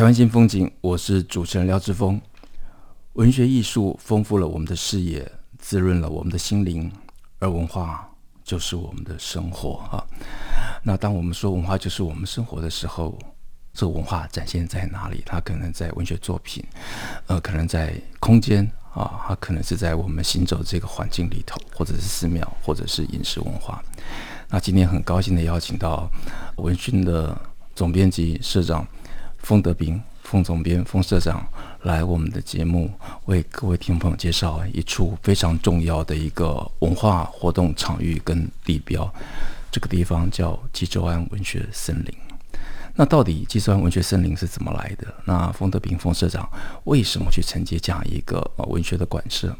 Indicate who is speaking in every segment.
Speaker 1: 台湾新风景，我是主持人廖志峰。文学艺术丰富了我们的视野，滋润了我们的心灵，而文化就是我们的生活啊。那当我们说文化就是我们生活的时候，这个文化展现在哪里？它可能在文学作品，呃，可能在空间啊，它可能是在我们行走这个环境里头，或者是寺庙，或者是饮食文化。那今天很高兴的邀请到文讯的总编辑社长封德斌，封总编、封社长来我们的节目，为各位听众朋友介绍一处非常重要的一个文化活动场域跟地标。这个地方叫纪州庵文学森林。那到底纪州庵文学森林是怎么来的？那封德斌封社长为什么去承接这样一个文学的馆舍？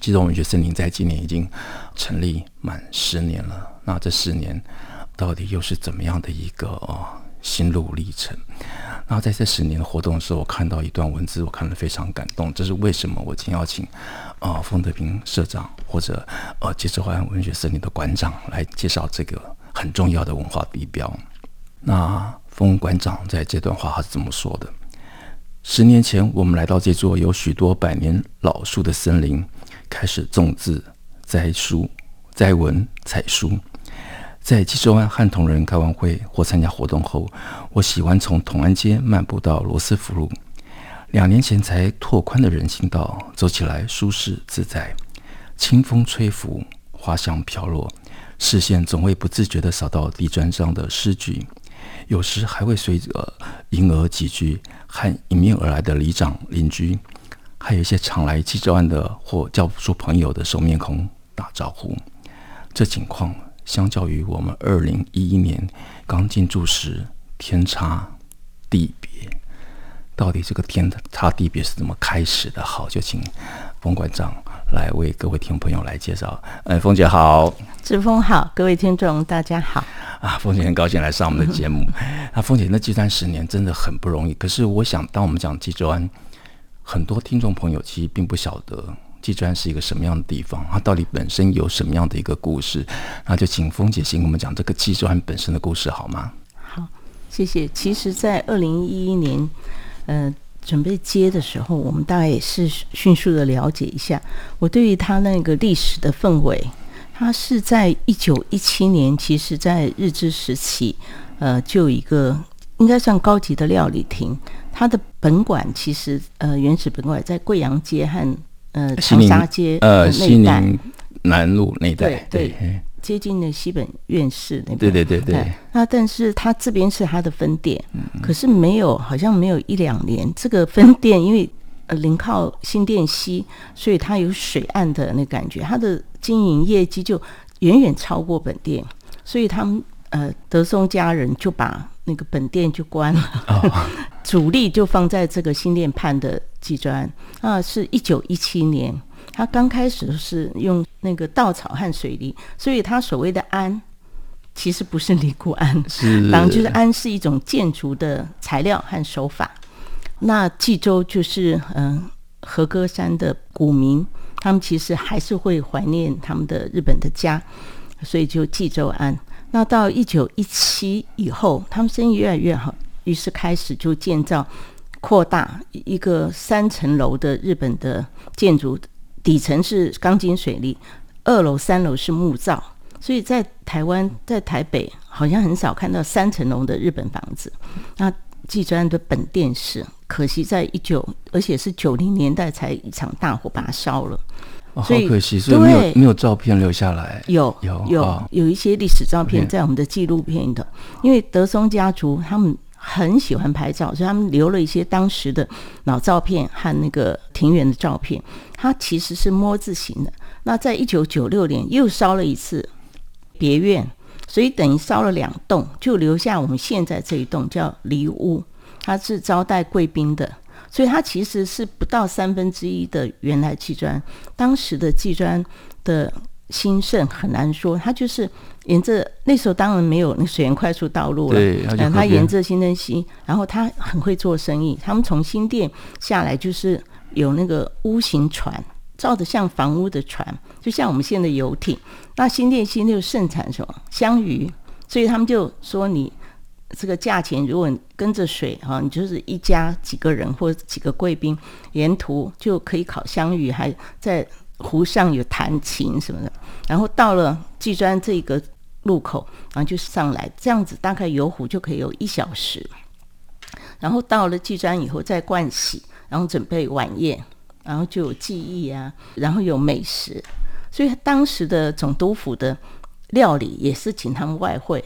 Speaker 1: 纪州文学森林在今年已经成立满十年了。那这十年到底又是怎么样的一个呃心路历程？那在这十年的活动的时候，我看到一段文字，我看了非常感动。这是为什么？我今天要请啊冯德平社长或者呃纪州庵文学森林的馆长来介绍这个很重要的文化地标。那冯馆长在这段话他是这么说的：十年前，我们来到这座有许多百年老树的森林，开始种字、栽书、栽文、采书。在济州湾和同仁开完会或参加活动后，我喜欢从同安街漫步到罗斯福路。两年前才拓宽的人行道，走起来舒适自在。清风吹拂，花香飘落，视线总会不自觉地扫到地砖上的诗句。有时还会随着迎耳几句，和迎面而来的里长邻居，还有一些常来济州湾的或叫不出朋友的熟面孔打招呼。这情况相较于我们二零一一年刚进驻时，天差地别。到底这个天差地别是怎么开始的？好，就请冯馆长来为各位听众朋友来介绍。哎，封姐好，
Speaker 2: 志峰好，各位听众大家好。
Speaker 1: 啊，凤姐很高兴来上我们的节目。那凤姐，那纪州十年真的很不容易。可是我想，当我们讲纪州安，很多听众朋友其实并不晓得纪州庵是一个什么样的地方，它到底本身有什么样的一个故事。那就请封姐先跟我们讲这个纪州庵本身的故事好吗？
Speaker 2: 好，谢谢。其实，在二零一一年，呃，准备接的时候，我们大概也是迅速的了解一下。我对于它那个历史的氛围。它是在一九一七年，其实，在日治时期，呃，就有一个应该算高级的料理厅。它的本馆其实，呃，原始本馆在贵阳街和呃长沙街
Speaker 1: 呃西宁南路那一带，对，
Speaker 2: 对，接近的西本院士那
Speaker 1: 边。对对对对，
Speaker 2: 那但是它这边是它的分店，可是没有，好像没有一两年，这个分店因为。呃，临靠新店溪，所以它有水岸的那感觉，它的经营业绩就远远超过本店，所以他们呃德松家人就把那个本店就关了，哦、主力就放在这个新店畔的纪州庵。啊，是一九一七年，他刚开始是用那个稻草和水泥，所以他所谓的安其实不是尼姑庵，是，当然就是庵是一种建筑的材料和手法。那济州就是嗯，和歌山的古民，他们其实还是会怀念他们的日本的家，所以就济州庵。那到一九一七以后，他们生意越来越好，于是开始就建造扩大一个三层楼的日本的建筑，底层是钢筋水泥，二楼三楼是木造，所以在台湾在台北好像很少看到三层楼的日本房子。那纪专的本店是，可惜在一九，而且是九零年代才一场大火把它烧了，
Speaker 1: 哦，好可惜，所以没有没有照片留下来。
Speaker 2: 有有有、哦、有一些历史照片在我们的纪录片里头，因为德松家族他们很喜欢拍照，所以他们留了一些当时的老照片和那个庭园的照片。它其实是“摸”字形的。那在一九九六年又烧了一次别院，所以等于烧了两栋，就留下我们现在这一栋叫梨屋，它是招待贵宾的，所以它其实是不到三分之一的原来砌砖。当时的砌砖的兴盛很难说，它就是沿着那时候当然没有那水源快速道路了，
Speaker 1: 对，
Speaker 2: 它沿着新登溪，然后他很会做生意，他们从新店下来就是有那个屋型船。造的像房屋的船，就像我们现在的游艇。那新店溪就盛产什么香鱼，所以他们就说你这个价钱，如果你跟着水哈，你就是一家几个人或者几个贵宾，沿途就可以烤香鱼，还在湖上有弹琴什么的。然后到了砌砖这个路口，然后就上来，这样子大概游湖就可以有一小时。然后到了砌砖以后再盥洗，然后准备晚宴。然后就有技艺啊，然后有美食，所以当时的总督府的料理也是请他们外汇，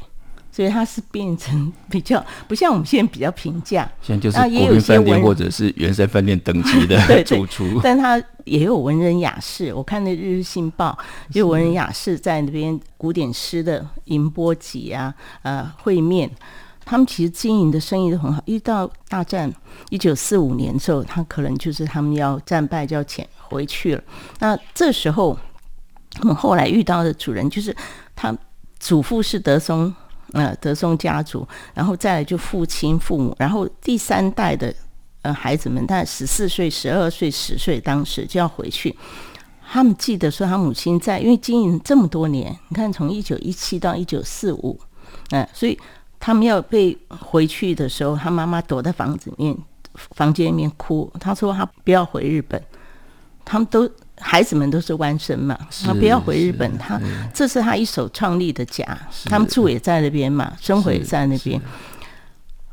Speaker 2: 所以它是变成比较不像我们现在比较平价，
Speaker 1: 现在就是国宾饭店或者是圆山饭店等级的 主厨，
Speaker 2: 但他也有文人雅士。我看那《日日新报》就有文人雅士在那边古典诗的吟波集啊，呃，会面。他们其实经营的生意都很好，一到大战一九四五年之后，他可能就是他们要战败就要遣回去了。那这时候，我们后来遇到的主人就是他祖父是德松，呃，德松家族，然后再来就父亲、父母，然后第三代的呃孩子们，大概十四岁、十二岁、十岁，当时就要回去。他们记得说，他母亲在，因为经营这么多年，你看从一九一七到一九四五，嗯，所以。他们要被回去的时候，他妈妈躲在房子里面、房间里面哭。他说他不要回日本，他们都孩子们都是弯身嘛，他不要回日本。他这是他一手创立的家，他们住也在那边嘛，生活也在那边。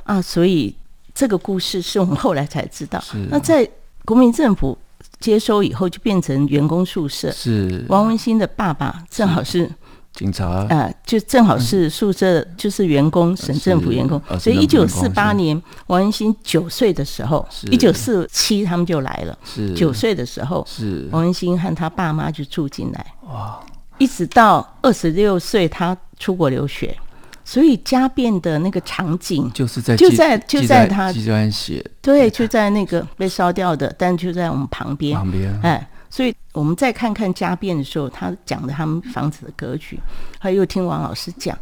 Speaker 2: 啊，所以这个故事是我们后来才知道。那在国民政府接收以后，就变成员工宿舍。是王文兴的爸爸正好是。
Speaker 1: 警察啊、
Speaker 2: 呃，就正好是宿舍，就是员工，嗯、省政府员工。所以一九四八年，王文兴九岁的时候，一九四七他们就来了。是九岁的时候，是王文兴和他爸妈就住进来。哇！一直到二十六岁，他出国留学。所以家变的那个场景，
Speaker 1: 就是在
Speaker 2: 就在就在他对，就在那个被烧掉的，但就在我们旁边。
Speaker 1: 旁边，
Speaker 2: 哎。所以我们再看看家变的时候，他讲的他们房子的格局，还有听王老师讲，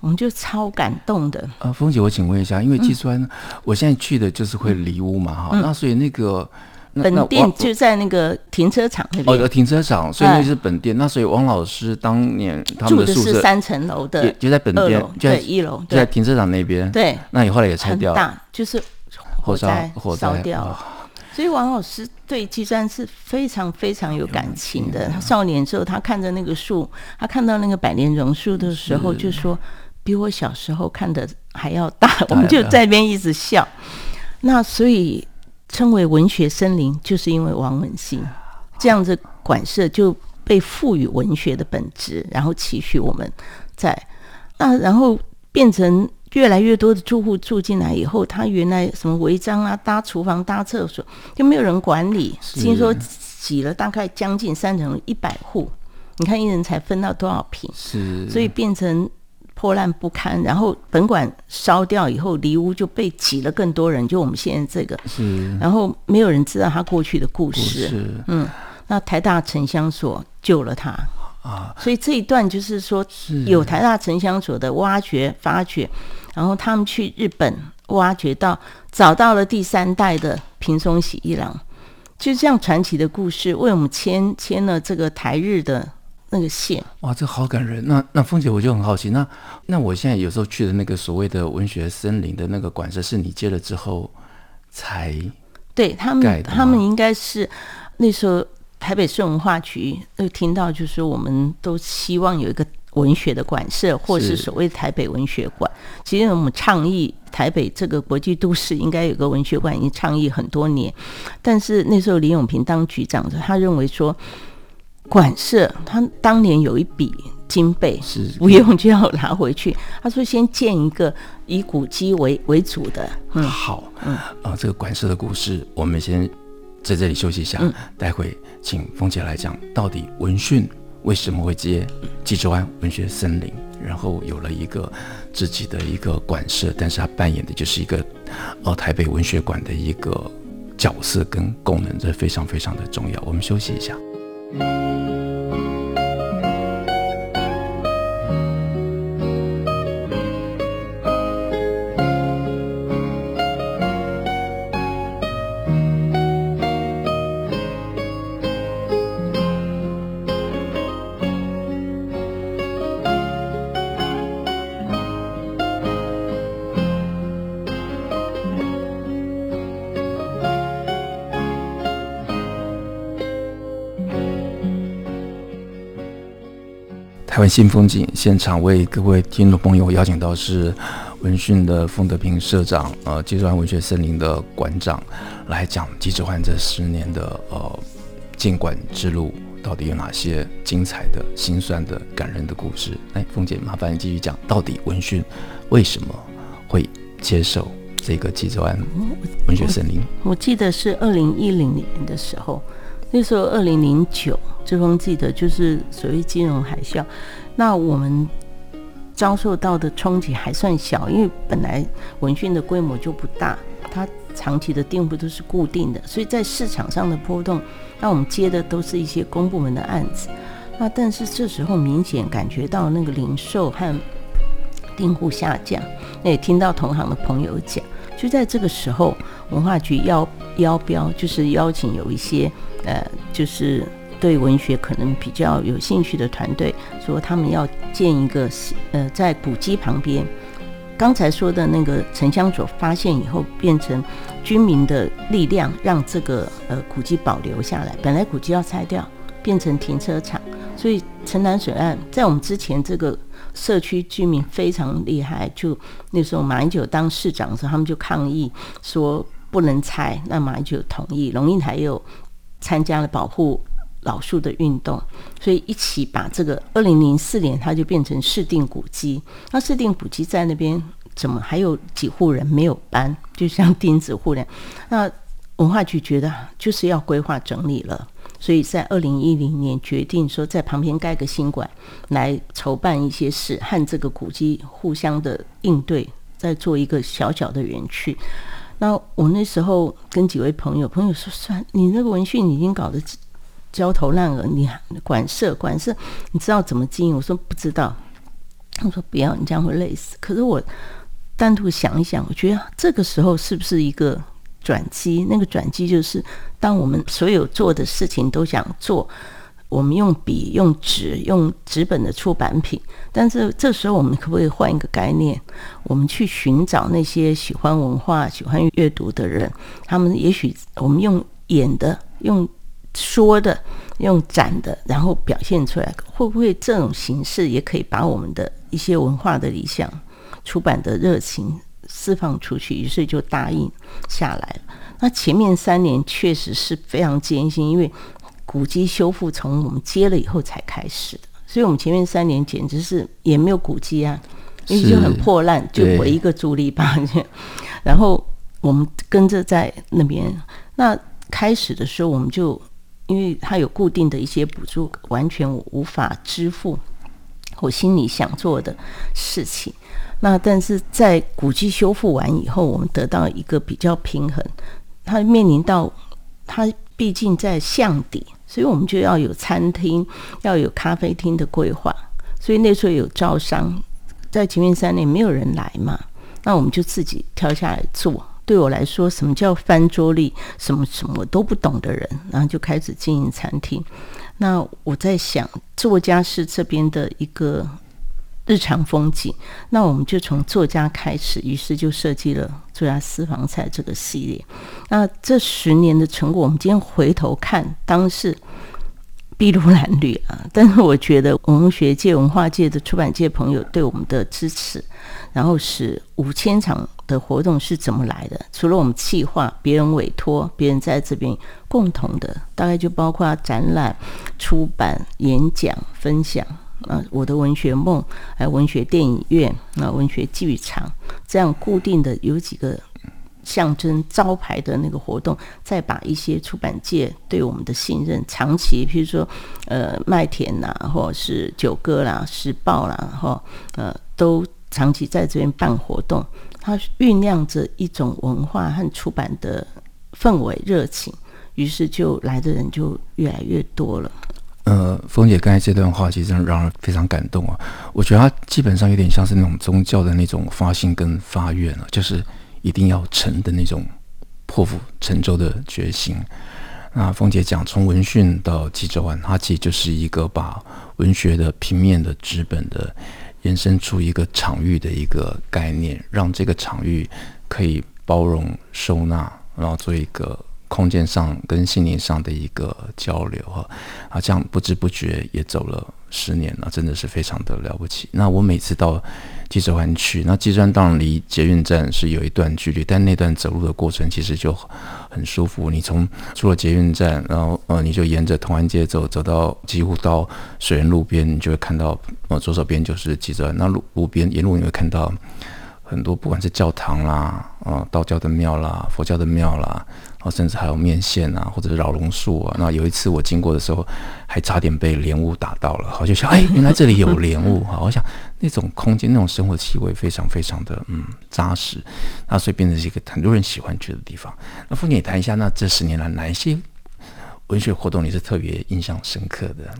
Speaker 2: 我们就超感动的。
Speaker 1: 呃，凤姐，我请问一下，因为砌砖，嗯、我现在去的就是会离屋嘛，哈、嗯，那所以那个那
Speaker 2: 本店就在那个停车场那边。
Speaker 1: 哦，停车场，所以那是本店。那所以王老师当年他们的宿舍
Speaker 2: 住的是三层楼的，
Speaker 1: 就在本店，
Speaker 2: 就在一楼，
Speaker 1: 就在停车场那边。对，那你后来也拆掉了，
Speaker 2: 大就是火灾火烧掉。所以王老师对基山是非常非常有感情的。他少年时候，他看着那个树，他看到那个百年榕树的时候，就说比我小时候看的还要大。我们就在那边一直笑。那所以称为文学森林，就是因为王文兴这样子馆舍就被赋予文学的本质，然后期许我们在那，然后变成。越来越多的住户住进来以后，他原来什么违章啊，搭厨房、搭厕所，就没有人管理。听说挤了大概将近三层一百户，你看一人才分到多少平？是，所以变成破烂不堪。然后本馆烧掉以后，梨屋就被挤了更多人，就我们现在这个。是，然后没有人知道他过去的故事。是，嗯，那台大城乡所救了他。啊，所以这一段就是说，有台大城乡所的挖掘、发掘，然后他们去日本挖掘到，找到了第三代的平松喜一郎，就这样传奇的故事，为我们牵牵了这个台日的那个线。
Speaker 1: 哇，这好感人。那那凤姐，我就很好奇，那那我现在有时候去的那个所谓的文学森林的那个馆舍，是你接了之后才
Speaker 2: 对他们，他们应该是那时候。台北市文化局又听到，就是我们都希望有一个文学的馆舍，或是所谓台北文学馆。其实我们倡议台北这个国际都市应该有个文学馆，已经倡议很多年。但是那时候林永平当局长的，他认为说馆舍，他当年有一笔经费，是不用就要拿回去。他说先建一个以古迹为为主的。
Speaker 1: 嗯，好，嗯啊，这个馆舍的故事，我们先。在这里休息一下，嗯、待会请凤姐来讲，到底文讯为什么会接《济州湾文学森林》。然后有了一个自己的一个馆舍，但是他扮演的就是一个呃台北文学馆的一个角色跟功能，这非常非常的重要。我们休息一下。台湾新风景现场为各位听众朋友邀请到是文讯的丰德平社长，呃，急哲焕文学森林的馆长来讲急哲焕这十年的呃进馆之路到底有哪些精彩的、心酸的、感人的故事。哎，凤姐，麻烦你继续讲，到底文讯为什么会接受这个急哲焕文学森林？
Speaker 2: 我，我记得是二零一零年的时候。那时候，二零零九，志峰记得就是所谓金融海啸，那我们遭受到的冲击还算小，因为本来文讯的规模就不大，它长期的订户都是固定的，所以在市场上的波动，那我们接的都是一些公部门的案子，那但是这时候明显感觉到那个零售和订户下降，那也听到同行的朋友讲，就在这个时候，文化局邀邀标，就是邀请有一些。呃，就是对文学可能比较有兴趣的团队，说他们要建一个呃，在古迹旁边。刚才说的那个城乡所发现以后，变成居民的力量，让这个呃古迹保留下来。本来古迹要拆掉，变成停车场，所以城南水岸在我们之前这个社区居民非常厉害，就那时候马英九当市长的时候，他们就抗议说不能拆，那马英九同意，龙应台又。参加了保护老树的运动，所以一起把这个二零零四年，它就变成市定古迹。那市定古迹在那边怎么还有几户人没有搬？就像钉子户那样。那文化局觉得就是要规划整理了，所以在二零一零年决定说在旁边盖个新馆，来筹办一些事，和这个古迹互相的应对，再做一个小小的园区。那我那时候跟几位朋友，朋友说：“算你那个文讯已经搞得焦头烂额，你管事管事，你知道怎么经营？”我说：“不知道。”他说：“不要，你这样会累死。”可是我单独想一想，我觉得这个时候是不是一个转机？那个转机就是，当我们所有做的事情都想做。我们用笔、用纸、用纸本的出版品，但是这时候我们可不可以换一个概念？我们去寻找那些喜欢文化、喜欢阅读的人，他们也许我们用演的、用说的、用展的，然后表现出来，会不会这种形式也可以把我们的一些文化的理想、出版的热情释放出去？于是就答应下来了。那前面三年确实是非常艰辛，因为。古迹修复从我们接了以后才开始的，所以我们前面三年简直是也没有古迹啊，因为就很破烂，就回一个竹篱笆。然后我们跟着在那边，那开始的时候我们就因为它有固定的一些补助，完全无法支付我心里想做的事情。那但是在古迹修复完以后，我们得到一个比较平衡，它面临到它毕竟在巷底。所以我们就要有餐厅，要有咖啡厅的规划。所以那时候有招商，在前面三年没有人来嘛，那我们就自己跳下来做。对我来说，什么叫翻桌率，什么什么都不懂的人，然后就开始经营餐厅。那我在想，作家是这边的一个。日常风景，那我们就从作家开始，于是就设计了作家私房菜这个系列。那这十年的成果，我们今天回头看，当是筚路蓝缕啊。但是我觉得文学界、文化界的出版界朋友对我们的支持，然后是五千场的活动是怎么来的？除了我们企划，别人委托，别人在这边共同的，大概就包括展览、出版、演讲、分享。啊，我的文学梦，还有文学电影院，啊，文学剧场，这样固定的有几个象征招牌的那个活动，再把一些出版界对我们的信任，长期，譬如说，呃，麦田呐，或者是九歌啦、时报啦，然后呃，都长期在这边办活动，它酝酿着一种文化和出版的氛围热情，于是就来的人就越来越多了。
Speaker 1: 呃，凤姐刚才这段话其实让人非常感动啊，我觉得它基本上有点像是那种宗教的那种发心跟发愿啊，就是。一定要成的那种破釜沉舟的决心。那凤姐讲，从文讯到纪州湾，它其实就是一个把文学的平面的纸本的延伸出一个场域的一个概念，让这个场域可以包容收纳，然后做一个空间上跟心灵上的一个交流哈。啊，这样不知不觉也走了十年了，真的是非常的了不起。那我每次到纪州湾去，那纪州庵当然离捷运站是有一段距离，但那段走路的过程其实就很舒服。你从出了捷运站，然后呃，你就沿着同安街走，走到几乎到水源路边，你就会看到呃，左手边就是纪州庵。那路路边沿路你会看到很多，不管是教堂啦，啊、呃，道教的庙啦，佛教的庙啦。哦，甚至还有面线啊，或者是老榕树啊。那有一次我经过的时候，还差点被莲雾打到了。好，就想，哎，原来这里有莲雾。好，我想那种空间、那种生活气味非常非常的嗯扎实。那所以变成是一个很多人喜欢去的地方。那凤姐也谈一下，那这十年来哪一些文学活动你是特别印象深刻的？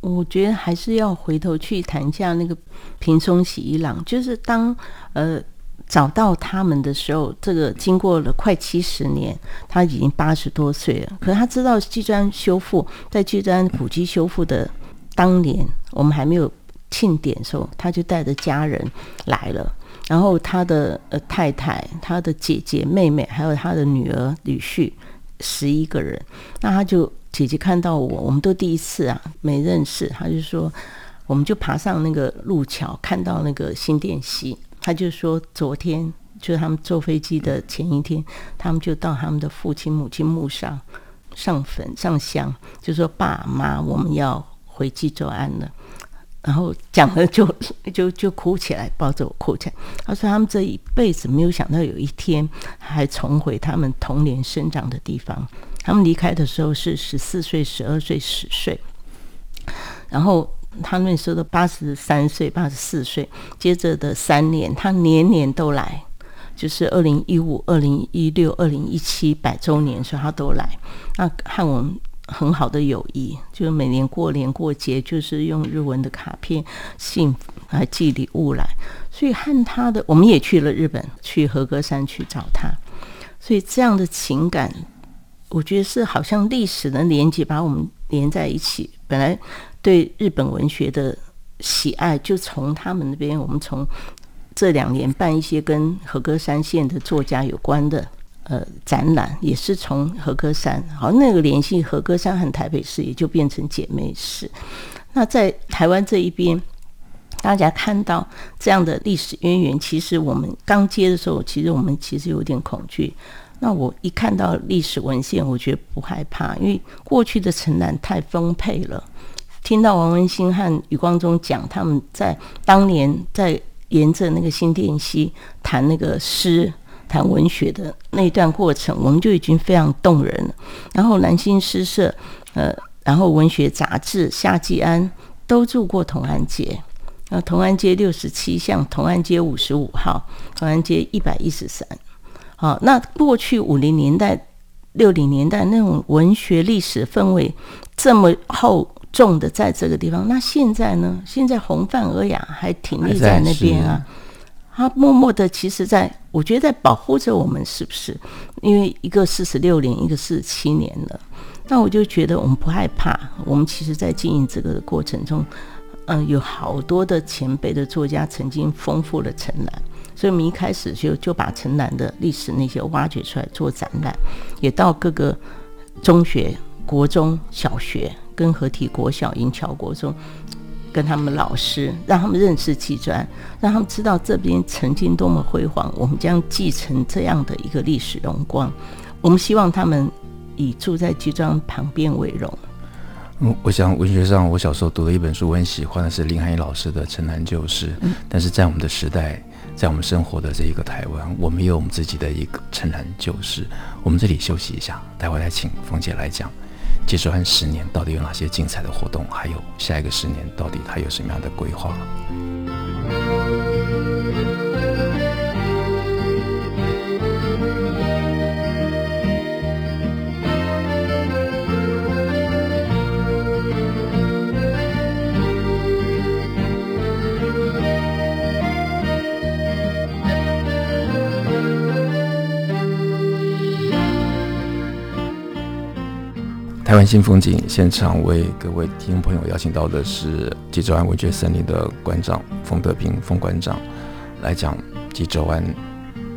Speaker 2: 我觉得还是要回头去谈一下那个平松喜一郎，就是当呃。找到他们的时候，这个经过了快七十年，他已经八十多岁了。可是他知道纪州庵修复，在纪州庵古迹修复的当年，我们还没有庆典的时候，他就带着家人来了。然后他的呃太太、他的姐姐、妹妹，还有他的女儿、女婿，十一个人。那他就姐姐看到我，我们都第一次啊，没认识。他就说，我们就爬上那个路桥，看到那个新店溪。他就说，昨天就是他们坐飞机的前一天，他们就到他们的父亲母亲墓上上坟上香，就说爸妈，我们要回纪州安了。然后讲了就就就哭起来，抱着我哭起来。他说他们这一辈子没有想到有一天还重回他们童年生长的地方。他们离开的时候是十四岁、十二岁、十岁，然后。他那时候的八十三岁、八十四岁，接着的三年，他年年都来，就是二零一五、二零一六、二零一七百周年的时候，他都来。那和我们很好的友谊，就是每年过年过节，就是用日文的卡片、信来寄礼物来。所以和他的，我们也去了日本，去和歌山去找他。所以这样的情感，我觉得是好像历史的连接，把我们连在一起。本来。对日本文学的喜爱，就从他们那边，我们从这两年办一些跟和歌山县的作家有关的呃展览，也是从和歌山，好，那个联系和歌山和台北市，也就变成姐妹市。那在台湾这一边，大家看到这样的历史渊源，其实我们刚接的时候，其实我们其实有点恐惧。那我一看到历史文献，我觉得不害怕，因为过去的城南太丰沛了。听到王文兴和余光中讲他们在当年在沿着那个新店溪谈那个诗、谈文学的那一段过程，我们就已经非常动人了。然后南新诗社，呃，然后文学杂志夏季安都住过同安街，呃，同安街六十七巷，同安街五十五号，同安街一百一十三。好，那过去五零年代、六零年代那种文学历史氛围这么厚。重的在这个地方，那现在呢？现在红范尔雅还挺立在那边啊，他默默的，其实在我觉得在保护着我们，是不是？因为一个四十六年，一个四十七年了，那我就觉得我们不害怕。我们其实，在经营这个过程中，嗯，有好多的前辈的作家曾经丰富了承揽，所以我们一开始就就把城南的历史那些挖掘出来做展览，也到各个中学、国中小学。跟合体国小、银桥国中，跟他们老师，让他们认识纪州庵，让他们知道这边曾经多么辉煌，我们将继承这样的一个历史荣光。我们希望他们以住在纪州庵旁边为荣。
Speaker 1: 嗯，我想文学上，我小时候读的一本书，我很喜欢的是林海音老师的《城南旧事》。嗯，但是在我们的时代，在我们生活的这一个台湾，我们有我们自己的一个城南旧事。我们这里休息一下，待会来请冯姐来讲，接着按十年到底有哪些精彩的活动，还有下一个十年到底他有什么样的规划。台湾新风景现场为各位听众朋友邀请到的是济州湾文学森林的馆长冯德平冯馆长，来讲济州湾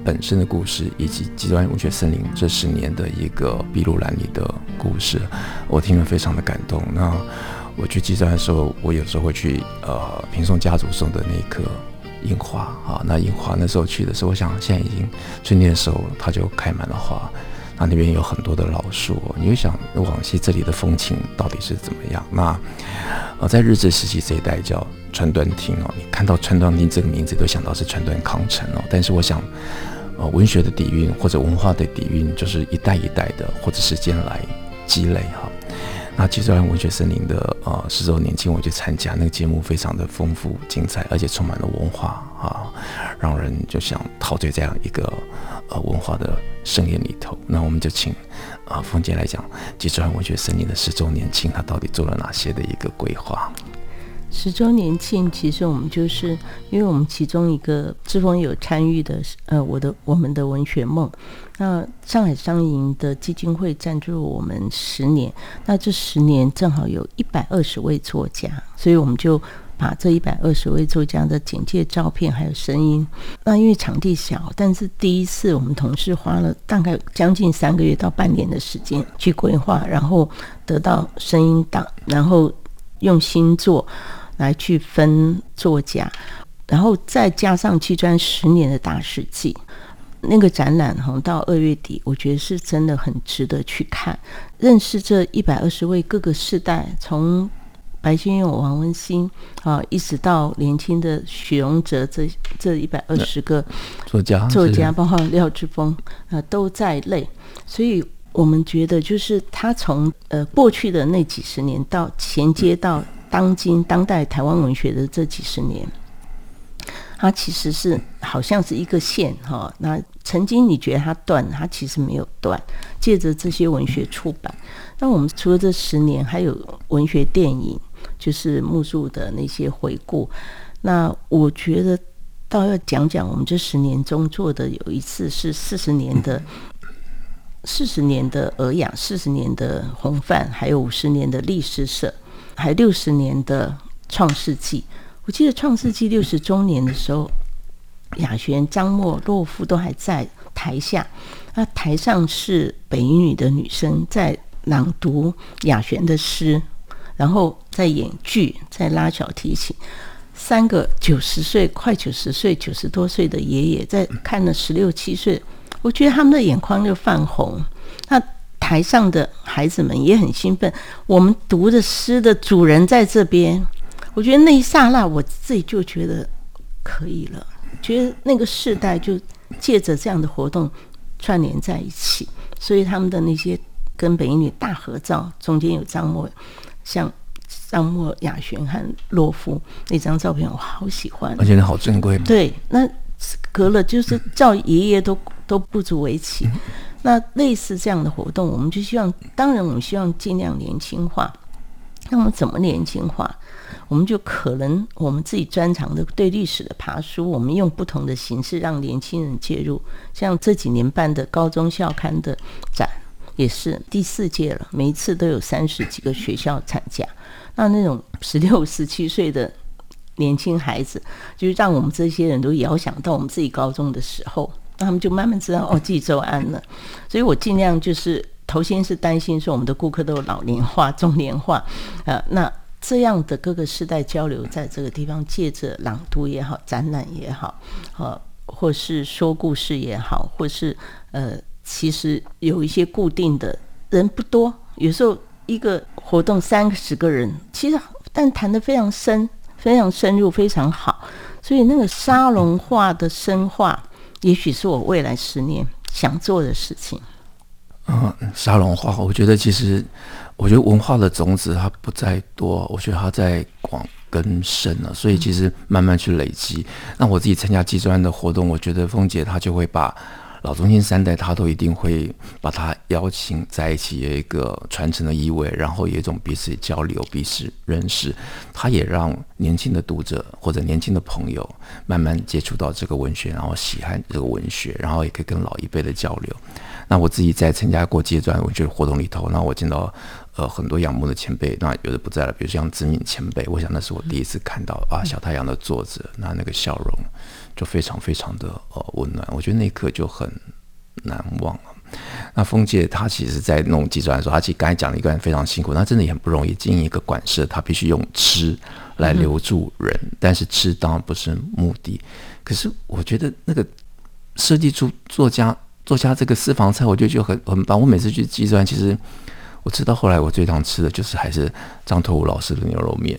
Speaker 1: 本身的故事，以及济州湾文学森林这十年的一个筚路蓝缕的故事。我听了非常的感动。那我去济州湾的时候，我有时候会去呃平松家族送的那一棵樱花啊，那樱花那时候去的时候，我想现在已经春天的时候，它就开满了花。那那边有很多的老树哦，你会想往昔这里的风情到底是怎么样？那呃，在日治时期这一带叫川端町哦，你看到川端町这个名字都想到是川端康成哦。但是我想，呃，文学的底蕴或者文化的底蕴，就是一代一代的或者时间来积累哈。那纪州庵文学森林的呃十周年庆，我去参加那个节目，非常的丰富精彩，而且充满了文化啊，让人就想陶醉这样一个呃文化的盛宴里头。那我们就请啊凤姐来讲纪州文学森林的十周年庆，它到底做了哪些的一个规划？
Speaker 2: 十周年庆，其实我们就是因为我们其中一个志峰有参与的，呃，我的我们的文学梦。那上海商银的基金会赞助我们十年，那这十年正好有一百二十位作家，所以我们就把这一百二十位作家的简介、照片还有声音。那因为场地小，但是第一次我们同事花了大概将近三个月到半年的时间去规划，然后得到声音档，然后用星座。来去分作家，然后再加上纪州庵十年的大事记，那个展览哈到二月底，我觉得是真的很值得去看，认识这一百二十位各个世代，从白先勇、王文兴啊，一直到年轻的许荣哲，这这一百二十个作家，作家包括廖志峰啊都在内，所以我们觉得就是他从呃过去的那几十年到衔接到。当今当代台湾文学的这几十年，它其实是好像是一个线哈。那曾经你觉得它断，它其实没有断。借着这些文学出版，那我们除了这十年，还有文学电影，就是木柱的那些回顾。那我觉得倒要讲讲我们这十年中做的，有一次是四十年的四十年的鹅养，四十年的红范，还有五十年的历史社。还六十年的创世纪，我记得创世纪六十周年的时候，雅璇、张默、洛夫都还在台下，那台上是北一女的女生在朗读雅璇的诗，然后在演剧，在拉小提琴，三个九十岁、快九十岁、九十多岁的爷爷在看了十六七岁，我觉得他们的眼眶就泛红，那。台上的孩子们也很兴奋，我们读的诗的主人在这边，我觉得那一刹那，我自己就觉得可以了，觉得那个世代就借着这样的活动串联在一起，所以他们的那些跟北一女大合照，中间有张默，像张默、雅璇和洛夫那张照片，我好喜欢，
Speaker 1: 而且好珍贵。
Speaker 2: 对，那隔了就是叫爷爷都都不足为奇。那类似这样的活动，我们就希望，当然我们希望尽量年轻化。那我们怎么年轻化？我们就可能我们自己专长的对历史的爬书，我们用不同的形式让年轻人介入。像这几年办的高中校刊的展，也是第四届了，每一次都有三十几个学校参加。那那种十六、十七岁的年轻孩子，就是让我们这些人都遥想到我们自己高中的时候。那他们就慢慢知道哦，济州安了，所以我尽量就是头先是担心说我们的顾客都有老龄化、中年化，呃，那这样的各个世代交流在这个地方，借着朗读也好、展览也好，呃，或是说故事也好，或是呃，其实有一些固定的人不多，有时候一个活动三十个人，其实但谈得非常深，非常深入，非常好。所以那个沙龙化的深化，也许是我未来十年想做的事情。
Speaker 1: 嗯，沙龙化，我觉得其实，我觉得文化的种子它不在多，我觉得它在广跟深了。所以其实慢慢去累积。那我自己参加技专的活动，我觉得凤姐她就会把。老中青三代，他都一定会把他邀请在一起，有一个传承的意味，然后有一种彼此交流、彼此认识。他也让年轻的读者或者年轻的朋友慢慢接触到这个文学，然后喜爱这个文学，然后也可以跟老一辈的交流。那我自己在参加过阶段文学活动里头，那我见到呃很多仰慕的前辈，那有的不在了，比如像子敏前辈，我想那是我第一次看到啊小太阳的作者，那那个笑容。就非常非常的呃温暖，我觉得那一刻就很难忘了。那凤姐她其实，在弄技专的时候，她其实刚才讲了一个人非常辛苦，她真的也很不容易经营一个馆舍，她必须用吃来留住人，嗯、但是吃当然不是目的。可是我觉得那个设计出作家作家这个私房菜，我觉得就很很棒。我每次去技专，其实我吃到后来，我最常吃的就是还是张托武老师的牛肉面。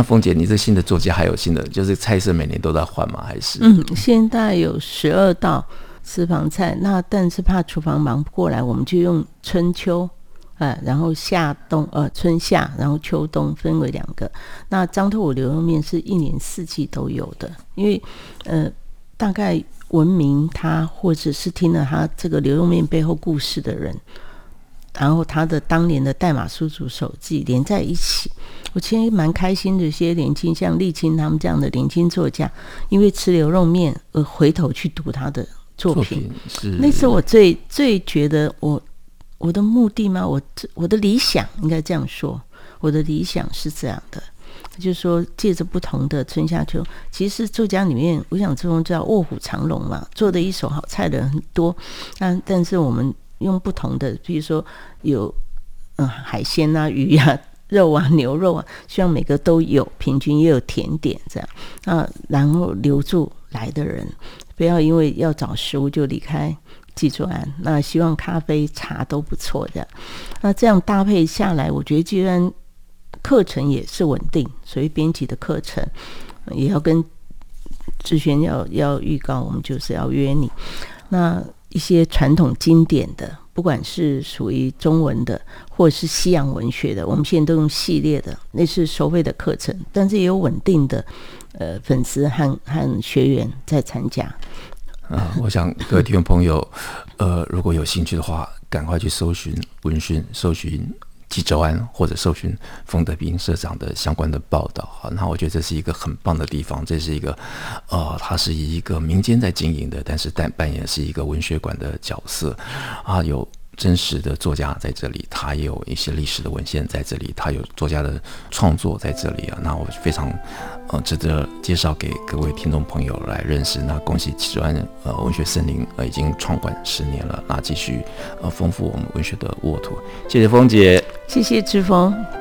Speaker 1: 那凤姐，你这新的作家还有新的，就是菜色每年都在换吗？还是？
Speaker 2: 嗯，现在有十二道私房菜，那但是怕厨房忙不过来，我们就用春秋，呃，然后夏冬，呃，春夏，然后秋冬分为两个。那张托武牛肉面是一年四季都有的，因为呃，大概闻名他或者是听了他这个牛肉面背后故事的人。然后他的当年的代码书组手记连在一起，我其实蛮开心的。这些年轻像立青他们这样的年轻作家，因为吃牛肉面而回头去读他的作品，
Speaker 1: 作品
Speaker 2: 那是我最最觉得我我的目的吗？我我的理想应该这样说，我的理想是这样的，就是说借着不同的春夏秋，其实作家里面，我想这种叫卧虎藏龙嘛，做的一手好菜的人很多，但但是我们。用不同的，比如说有嗯海鲜啊、鱼啊、肉啊、牛肉啊，希望每个都有，平均也有甜点这样啊，然后留住来的人，不要因为要找食物就离开记住啊。那希望咖啡、茶都不错的。那这样搭配下来，我觉得既然课程也是稳定，所以编辑的课程也要跟志轩要要预告，我们就是要约你。那。一些传统经典的，不管是属于中文的，或是西洋文学的，我们现在都用系列的，那是收费的课程，但是也有稳定的呃粉丝和和学员在参加。
Speaker 1: 啊，我想各位听众朋友，呃，如果有兴趣的话，赶快去搜寻文讯，搜寻。济州安或者搜寻冯德斌社长的相关的报道哈，那我觉得这是一个很棒的地方，这是一个，呃，它是以一个民间在经营的，但是但扮演是一个文学馆的角色，啊，有真实的作家在这里，他也有一些历史的文献在这里，他有作家的创作在这里啊，那我非常。呃，值得介绍给各位听众朋友来认识。那恭喜技专呃文学森林呃已经创馆十年了，那继续呃丰富我们文学的沃土。谢谢凤姐，
Speaker 2: 谢谢志峰。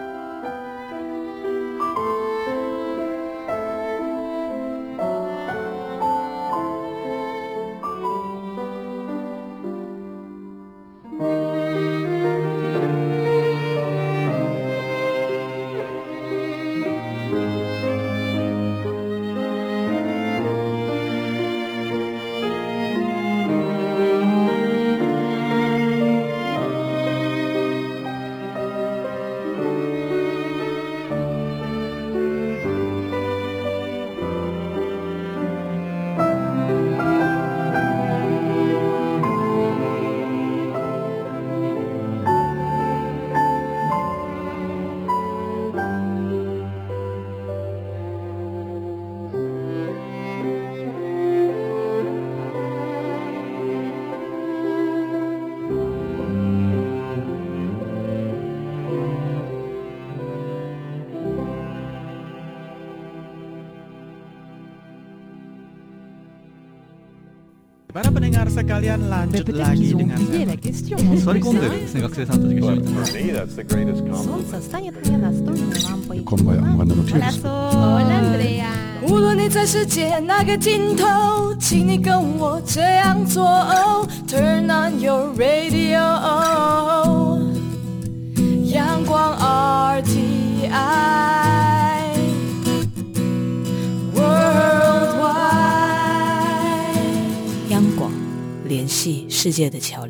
Speaker 3: 无论你在世界哪个尽头，请你跟我这样做。Turn on your radio。 爱。 联系世界的桥梁。